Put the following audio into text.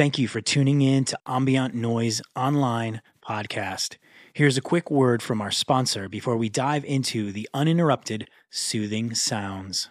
Thank you for tuning in to Ambient Noise Online podcast. Here's a quick word from our sponsor before we dive into the uninterrupted, soothing sounds.